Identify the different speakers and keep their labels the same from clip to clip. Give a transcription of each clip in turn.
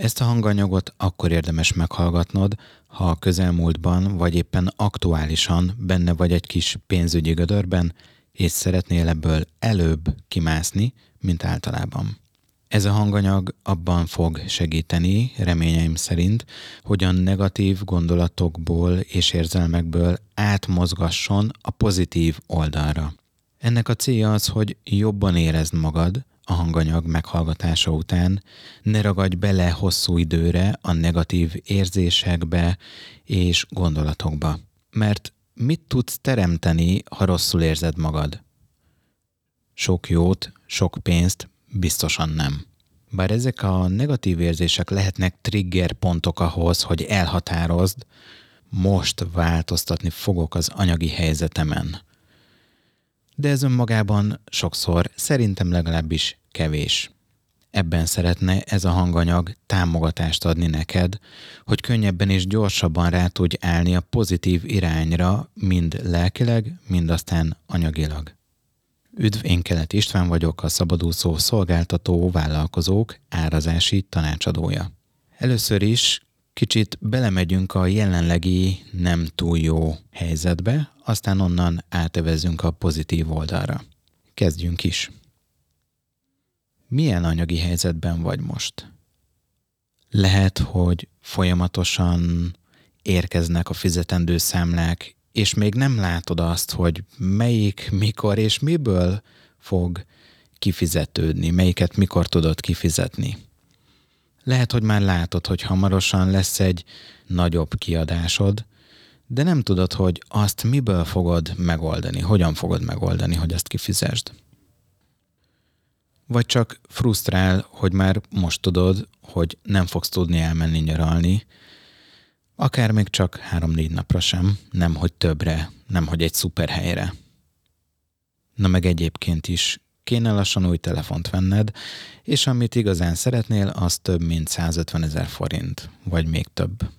Speaker 1: Ezt a hanganyagot akkor érdemes meghallgatnod, ha a közelmúltban vagy éppen aktuálisan benne vagy egy kis pénzügyi gödörben, és szeretnél ebből előbb kimászni, mint általában. Ez a hanganyag abban fog segíteni, reményeim szerint, hogy a negatív gondolatokból és érzelmekből átmozgasson a pozitív oldalra. Ennek a célja az, hogy jobban érezd magad a hanganyag meghallgatása után, ne ragadj bele hosszú időre a negatív érzésekbe és gondolatokba. Mert mit tudsz teremteni, ha rosszul érzed magad? Sok jót, sok pénzt, biztosan nem. Bár ezek a negatív érzések lehetnek trigger pontok ahhoz, hogy elhatározd, most változtatni fogok az anyagi helyzetemen. De ez önmagában sokszor, szerintem legalábbis kevés. Ebben szeretne ez a hanganyag támogatást adni neked, hogy könnyebben és gyorsabban rá tudj állni a pozitív irányra, mind lelkileg, mind aztán anyagilag. Üdv, én Kelet István vagyok, a Szabadúszó Szolgáltató Vállalkozók árazási tanácsadója. Először is kicsit belemegyünk a jelenlegi nem túl jó helyzetbe, aztán onnan átevezünk a pozitív oldalra. Kezdjünk is. Milyen anyagi helyzetben vagy most? Lehet, hogy folyamatosan érkeznek a fizetendő számlák, és még nem látod azt, hogy melyik, mikor és miből fog kifizetődni, melyiket mikor tudod kifizetni. Lehet, hogy már látod, hogy hamarosan lesz egy nagyobb kiadásod, de nem tudod, hogy azt miből fogod megoldani, hogyan fogod megoldani, hogy azt kifizesd. Vagy csak frusztrál, hogy már most tudod, hogy nem fogsz tudni elmenni nyaralni, Akár még csak három-négy napra sem, nem hogy többre, nem hogy egy szuper helyre. Na meg egyébként is kéne lassan új telefont venned, és amit igazán szeretnél, az több mint 150 ezer forint, vagy még több.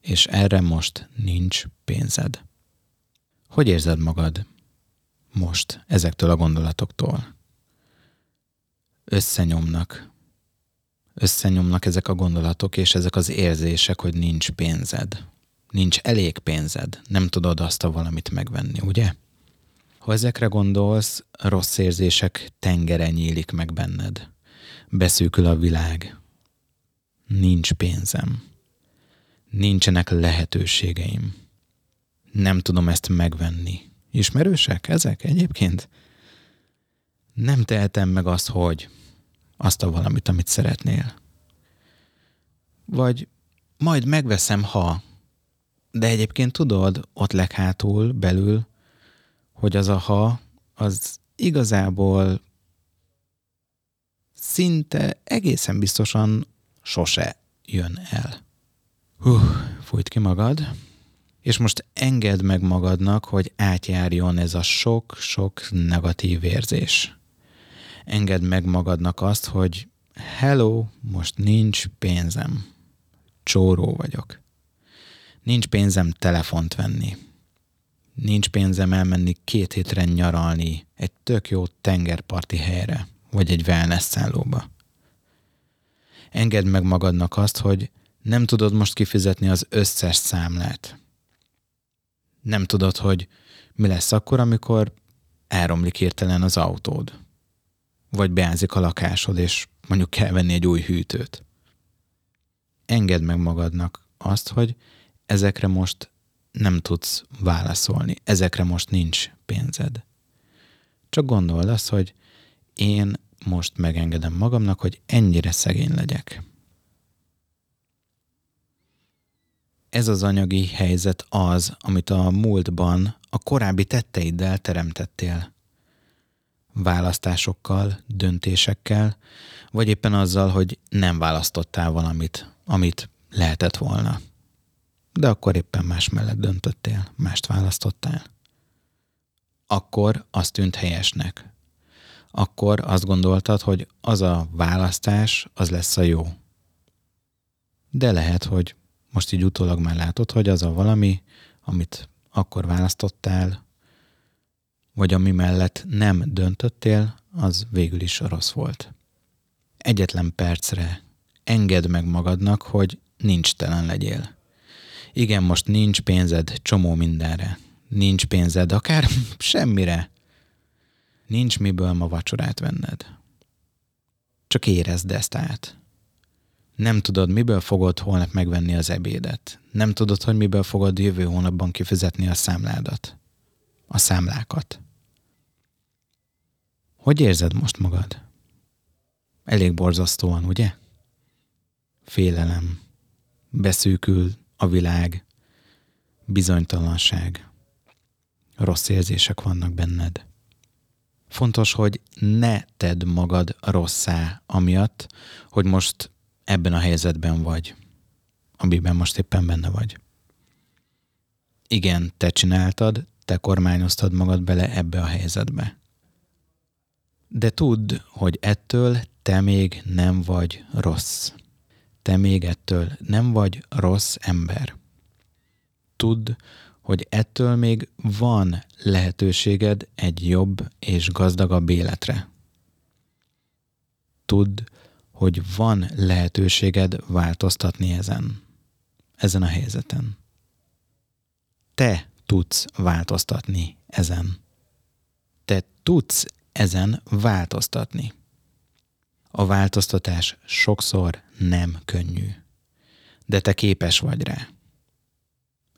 Speaker 1: És erre most nincs pénzed. Hogy érzed magad most ezektől a gondolatoktól? Összenyomnak, összenyomnak ezek a gondolatok és ezek az érzések, hogy nincs pénzed. Nincs elég pénzed, nem tudod azt a valamit megvenni, ugye? Ha ezekre gondolsz, rossz érzések tengere nyílik meg benned. Beszűkül a világ. Nincs pénzem. Nincsenek lehetőségeim. Nem tudom ezt megvenni. Ismerősek ezek egyébként? Nem tehetem meg azt, hogy azt a valamit, amit szeretnél. Vagy majd megveszem, ha. De egyébként tudod, ott leghátul, belül, hogy az a ha, az igazából szinte egészen biztosan sose jön el. Hú, fújt ki magad, és most engedd meg magadnak, hogy átjárjon ez a sok-sok negatív érzés engedd meg magadnak azt, hogy hello, most nincs pénzem. Csóró vagyok. Nincs pénzem telefont venni. Nincs pénzem elmenni két hétre nyaralni egy tök jó tengerparti helyre, vagy egy wellness szállóba. Engedd meg magadnak azt, hogy nem tudod most kifizetni az összes számlát. Nem tudod, hogy mi lesz akkor, amikor elromlik hirtelen az autód vagy beázik a lakásod, és mondjuk kell venni egy új hűtőt. Engedd meg magadnak azt, hogy ezekre most nem tudsz válaszolni, ezekre most nincs pénzed. Csak gondold azt, hogy én most megengedem magamnak, hogy ennyire szegény legyek. Ez az anyagi helyzet az, amit a múltban a korábbi tetteiddel teremtettél választásokkal, döntésekkel, vagy éppen azzal, hogy nem választottál valamit, amit lehetett volna. De akkor éppen más mellett döntöttél, mást választottál. Akkor azt tűnt helyesnek. Akkor azt gondoltad, hogy az a választás, az lesz a jó. De lehet, hogy most így utólag már látod, hogy az a valami, amit akkor választottál, vagy ami mellett nem döntöttél, az végül is rossz volt. Egyetlen percre engedd meg magadnak, hogy nincs telen legyél. Igen, most nincs pénzed csomó mindenre. Nincs pénzed akár semmire. Nincs miből ma vacsorát venned. Csak érezd ezt át. Nem tudod, miből fogod holnap megvenni az ebédet. Nem tudod, hogy miből fogod jövő hónapban kifizetni a számládat. A számlákat. Hogy érzed most magad? Elég borzasztóan, ugye? Félelem. Beszűkül a világ. Bizonytalanság. Rossz érzések vannak benned. Fontos, hogy ne tedd magad rosszá, amiatt, hogy most ebben a helyzetben vagy, amiben most éppen benne vagy. Igen, te csináltad, te kormányoztad magad bele ebbe a helyzetbe. De tudd, hogy ettől te még nem vagy rossz. Te még ettől nem vagy rossz ember. Tudd, hogy ettől még van lehetőséged egy jobb és gazdagabb életre. Tudd, hogy van lehetőséged változtatni ezen, ezen a helyzeten. Te tudsz változtatni ezen. Te tudsz ezen változtatni. A változtatás sokszor nem könnyű, de te képes vagy rá.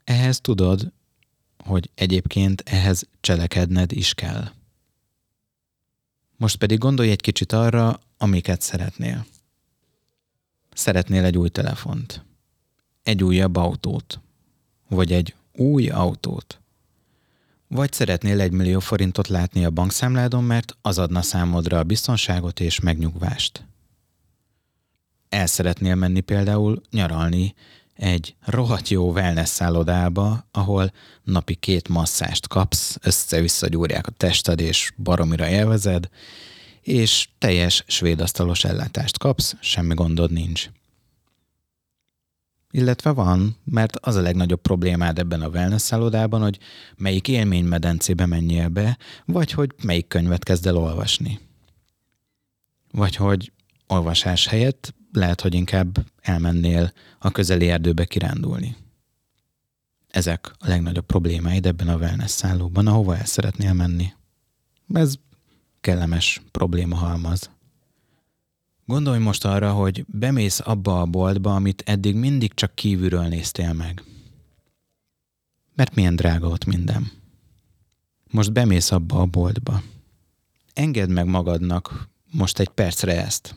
Speaker 1: Ehhez tudod, hogy egyébként ehhez cselekedned is kell. Most pedig gondolj egy kicsit arra, amiket szeretnél. Szeretnél egy új telefont, egy újabb autót, vagy egy új autót. Vagy szeretnél egy millió forintot látni a bankszámládon, mert az adna számodra a biztonságot és megnyugvást. El szeretnél menni például nyaralni egy rohadt jó wellness szállodába, ahol napi két masszást kapsz, össze-vissza gyúrják a tested és baromira élvezed, és teljes svéd asztalos ellátást kapsz, semmi gondod nincs. Illetve van, mert az a legnagyobb problémád ebben a wellness szállodában, hogy melyik élménymedencébe menjél be, vagy hogy melyik könyvet kezd el olvasni. Vagy hogy olvasás helyett lehet, hogy inkább elmennél a közeli erdőbe kirándulni. Ezek a legnagyobb problémáid ebben a wellness szállóban, ahova el szeretnél menni. Ez kellemes probléma halmaz. Gondolj most arra, hogy bemész abba a boltba, amit eddig mindig csak kívülről néztél meg. Mert milyen drága ott minden. Most bemész abba a boltba. Engedd meg magadnak most egy percre ezt.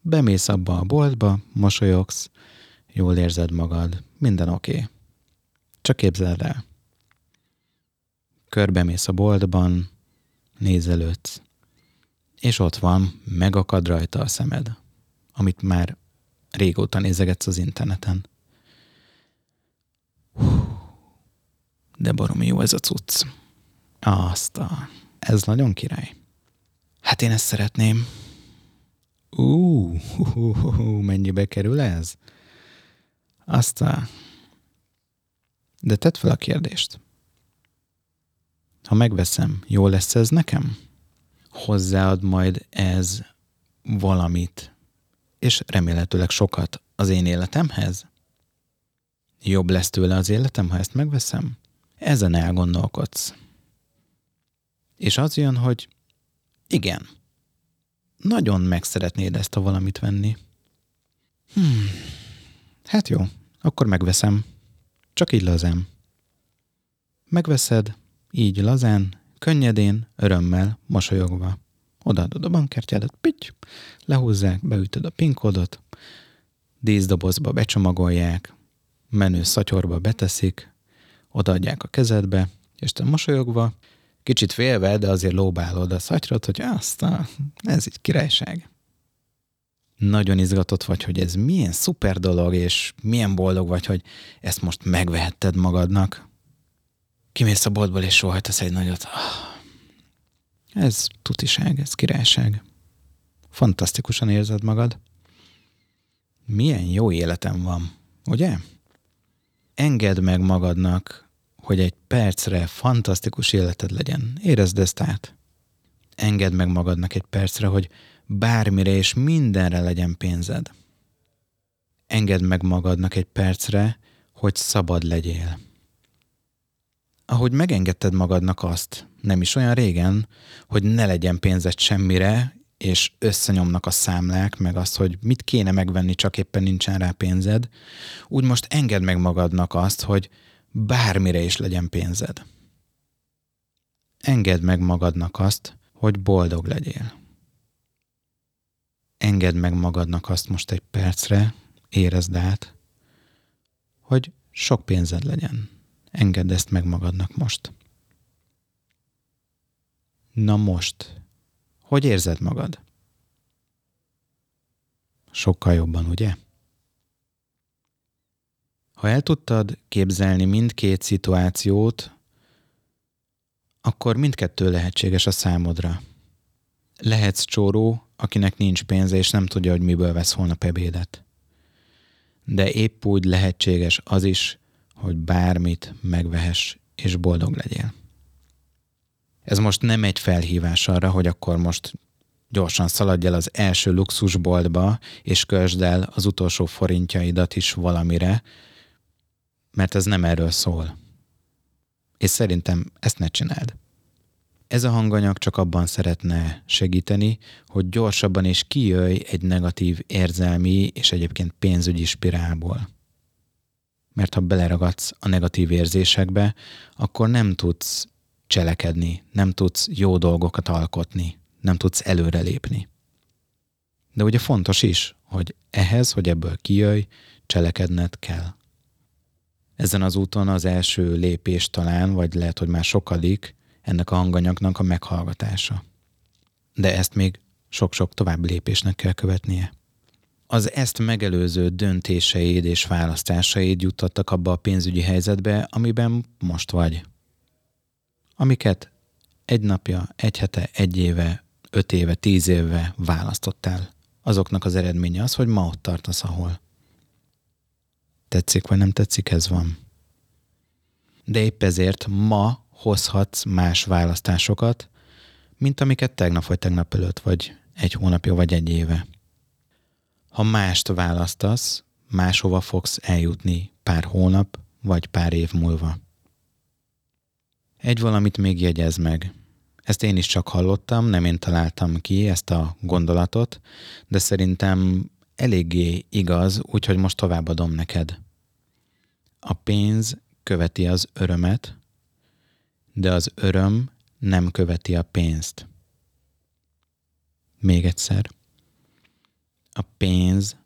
Speaker 1: Bemész abba a boltba, mosolyogsz, jól érzed magad, minden oké. Okay. Csak képzeld el. Körbemész a boltban, nézelődsz, és ott van, megakad rajta a szemed, amit már régóta nézegetsz az interneten. De baromi jó ez a cucc. Azt a... Ez nagyon király. Hát én ezt szeretném. Ú, uh, mennyibe kerül ez? Azt a... De tedd fel a kérdést. Ha megveszem, jó lesz ez nekem? Hozzáad majd ez valamit, és remélhetőleg sokat az én életemhez? Jobb lesz tőle az életem, ha ezt megveszem? Ezen elgondolkodsz. És az jön, hogy igen, nagyon meg szeretnéd ezt a valamit venni. Hmm, hát jó, akkor megveszem. Csak így lazán. Megveszed, így lazán, Könnyedén, örömmel, mosolyogva. Odaadod a bankkártyádat, pitty, lehúzzák, beütöd a PIN kódot, díszdobozba becsomagolják, menő szatyorba beteszik, odaadják a kezedbe, és te mosolyogva, kicsit félve, de azért lóbálod a szatyrot, hogy azt ez egy királyság. Nagyon izgatott vagy, hogy ez milyen szuper dolog, és milyen boldog vagy, hogy ezt most megvehetted magadnak kimész a boltból és sóhajtasz egy nagyot. Ez tutiság, ez királyság. Fantasztikusan érzed magad. Milyen jó életem van, ugye? Engedd meg magadnak, hogy egy percre fantasztikus életed legyen. Érezd ezt át. Engedd meg magadnak egy percre, hogy bármire és mindenre legyen pénzed. Engedd meg magadnak egy percre, hogy szabad legyél. Ahogy megengedted magadnak azt, nem is olyan régen, hogy ne legyen pénzed semmire, és összenyomnak a számlák, meg azt, hogy mit kéne megvenni, csak éppen nincsen rá pénzed, úgy most engedd meg magadnak azt, hogy bármire is legyen pénzed. Engedd meg magadnak azt, hogy boldog legyél. Engedd meg magadnak azt most egy percre, érezd át, hogy sok pénzed legyen. Engedd ezt meg magadnak most. Na most, hogy érzed magad? Sokkal jobban, ugye? Ha el tudtad képzelni mindkét szituációt, akkor mindkettő lehetséges a számodra. Lehetsz csóró, akinek nincs pénze, és nem tudja, hogy miből vesz holnap ebédet. De épp úgy lehetséges az is, hogy bármit megvehess, és boldog legyél. Ez most nem egy felhívás arra, hogy akkor most gyorsan szaladj el az első luxusboltba, és kösd el az utolsó forintjaidat is valamire, mert ez nem erről szól. És szerintem ezt ne csináld. Ez a hanganyag csak abban szeretne segíteni, hogy gyorsabban és kijöjj egy negatív érzelmi és egyébként pénzügyi spirálból. Mert ha beleragadsz a negatív érzésekbe, akkor nem tudsz cselekedni, nem tudsz jó dolgokat alkotni, nem tudsz előrelépni. De ugye fontos is, hogy ehhez, hogy ebből kijöjj, cselekedned kell. Ezen az úton az első lépés talán, vagy lehet, hogy már sokadik, ennek a hanganyagnak a meghallgatása. De ezt még sok-sok további lépésnek kell követnie. Az ezt megelőző döntéseid és választásaid juttattak abba a pénzügyi helyzetbe, amiben most vagy. Amiket egy napja, egy hete, egy éve, öt éve, tíz éve választottál. Azoknak az eredménye az, hogy ma ott tartasz, ahol. Tetszik vagy nem tetszik, ez van. De épp ezért ma hozhatsz más választásokat, mint amiket tegnap vagy tegnap előtt, vagy egy hónapja, vagy egy éve. Ha mást választasz, máshova fogsz eljutni pár hónap, vagy pár év múlva. Egy valamit még jegyez meg. Ezt én is csak hallottam, nem én találtam ki ezt a gondolatot, de szerintem eléggé igaz, úgyhogy most továbbadom neked. A pénz követi az örömet, de az öröm nem követi a pénzt. Még egyszer. A pénz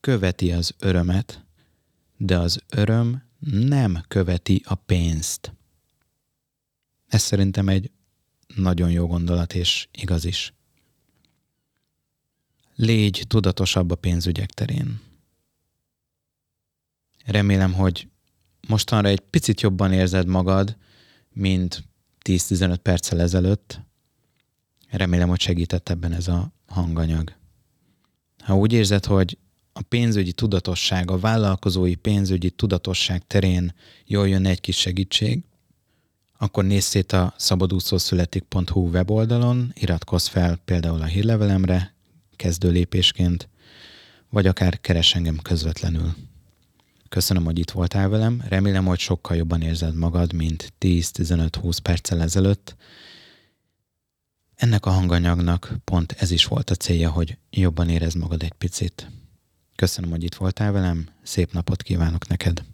Speaker 1: követi az örömet, de az öröm nem követi a pénzt. Ez szerintem egy nagyon jó gondolat, és igaz is. Légy tudatosabb a pénzügyek terén. Remélem, hogy mostanra egy picit jobban érzed magad, mint 10-15 perccel ezelőtt. Remélem, hogy segített ebben ez a hanganyag. Ha úgy érzed, hogy a pénzügyi tudatosság, a vállalkozói pénzügyi tudatosság terén jól jön egy kis segítség, akkor nézz szét a szabadúszószületik.hu weboldalon, iratkozz fel például a hírlevelemre, kezdő lépésként, vagy akár keres engem közvetlenül. Köszönöm, hogy itt voltál velem, remélem, hogy sokkal jobban érzed magad, mint 10-15-20 perccel ezelőtt. Ennek a hanganyagnak pont ez is volt a célja, hogy jobban érezd magad egy picit. Köszönöm, hogy itt voltál velem, szép napot kívánok neked!